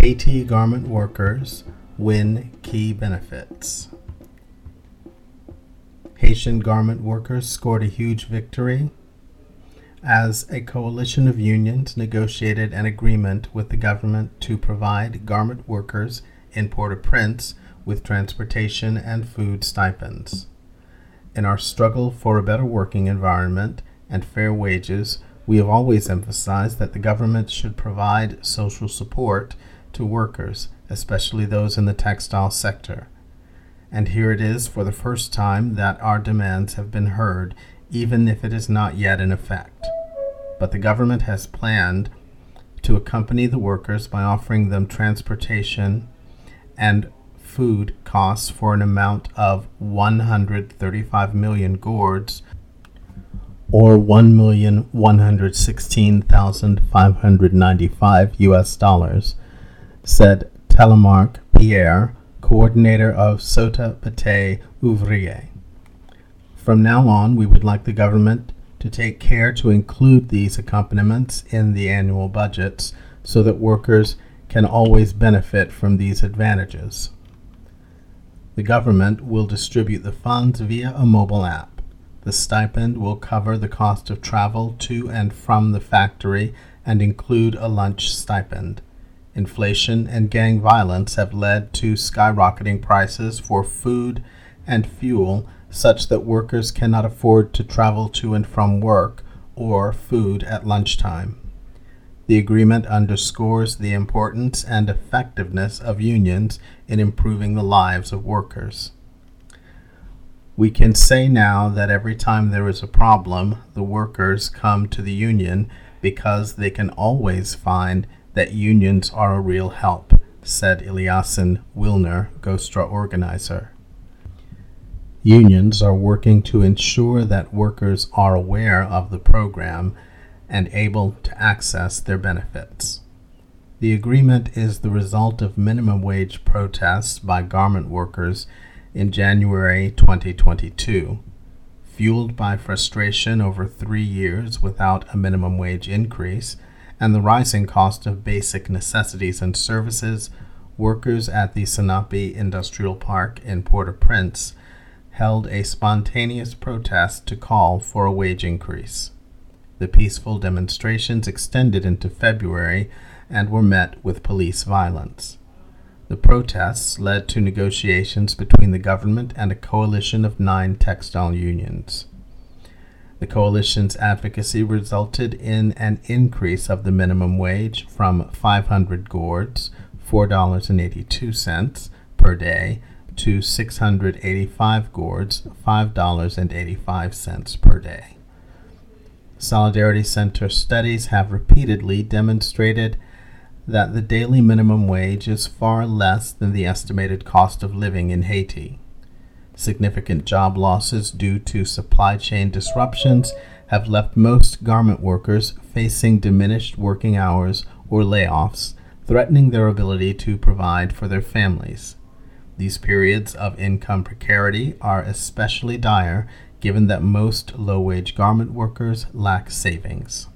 Haiti garment workers win key benefits. Haitian garment workers scored a huge victory as a coalition of unions negotiated an agreement with the government to provide garment workers in Port au Prince with transportation and food stipends. In our struggle for a better working environment and fair wages, we have always emphasized that the government should provide social support to workers, especially those in the textile sector. And here it is for the first time that our demands have been heard, even if it is not yet in effect. But the government has planned to accompany the workers by offering them transportation and food costs for an amount of 135 million gourds or 1,116,595 US dollars, said Télémarque Pierre, coordinator of Sota Pate Ouvrier. From now on, we would like the government to take care to include these accompaniments in the annual budgets so that workers can always benefit from these advantages. The government will distribute the funds via a mobile app. The stipend will cover the cost of travel to and from the factory and include a lunch stipend. Inflation and gang violence have led to skyrocketing prices for food and fuel, such that workers cannot afford to travel to and from work or food at lunchtime. The agreement underscores the importance and effectiveness of unions in improving the lives of workers. We can say now that every time there is a problem, the workers come to the union because they can always find that unions are a real help, said Eliassen Wilner, GOSTRA organizer. Unions are working to ensure that workers are aware of the program and able to access their benefits. The agreement is the result of minimum wage protests by garment workers in January 2022. Fueled by frustration over three years without a minimum wage increase and the rising cost of basic necessities and services, workers at the SONAPI Industrial Park in Port au Prince held a spontaneous protest to call for a wage increase. The peaceful demonstrations extended into February and were met with police violence. The protests led to negotiations between the government and a coalition of nine textile unions. The coalition's advocacy resulted in an increase of the minimum wage from 500 gourds, $4.82 per day, to 685 gourds, $5.85 per day. Solidarity Center studies have repeatedly demonstrated that the daily minimum wage is far less than the estimated cost of living in Haiti. Significant job losses due to supply chain disruptions have left most garment workers facing diminished working hours or layoffs, threatening their ability to provide for their families. These periods of income precarity are especially dire given that most low wage garment workers lack savings.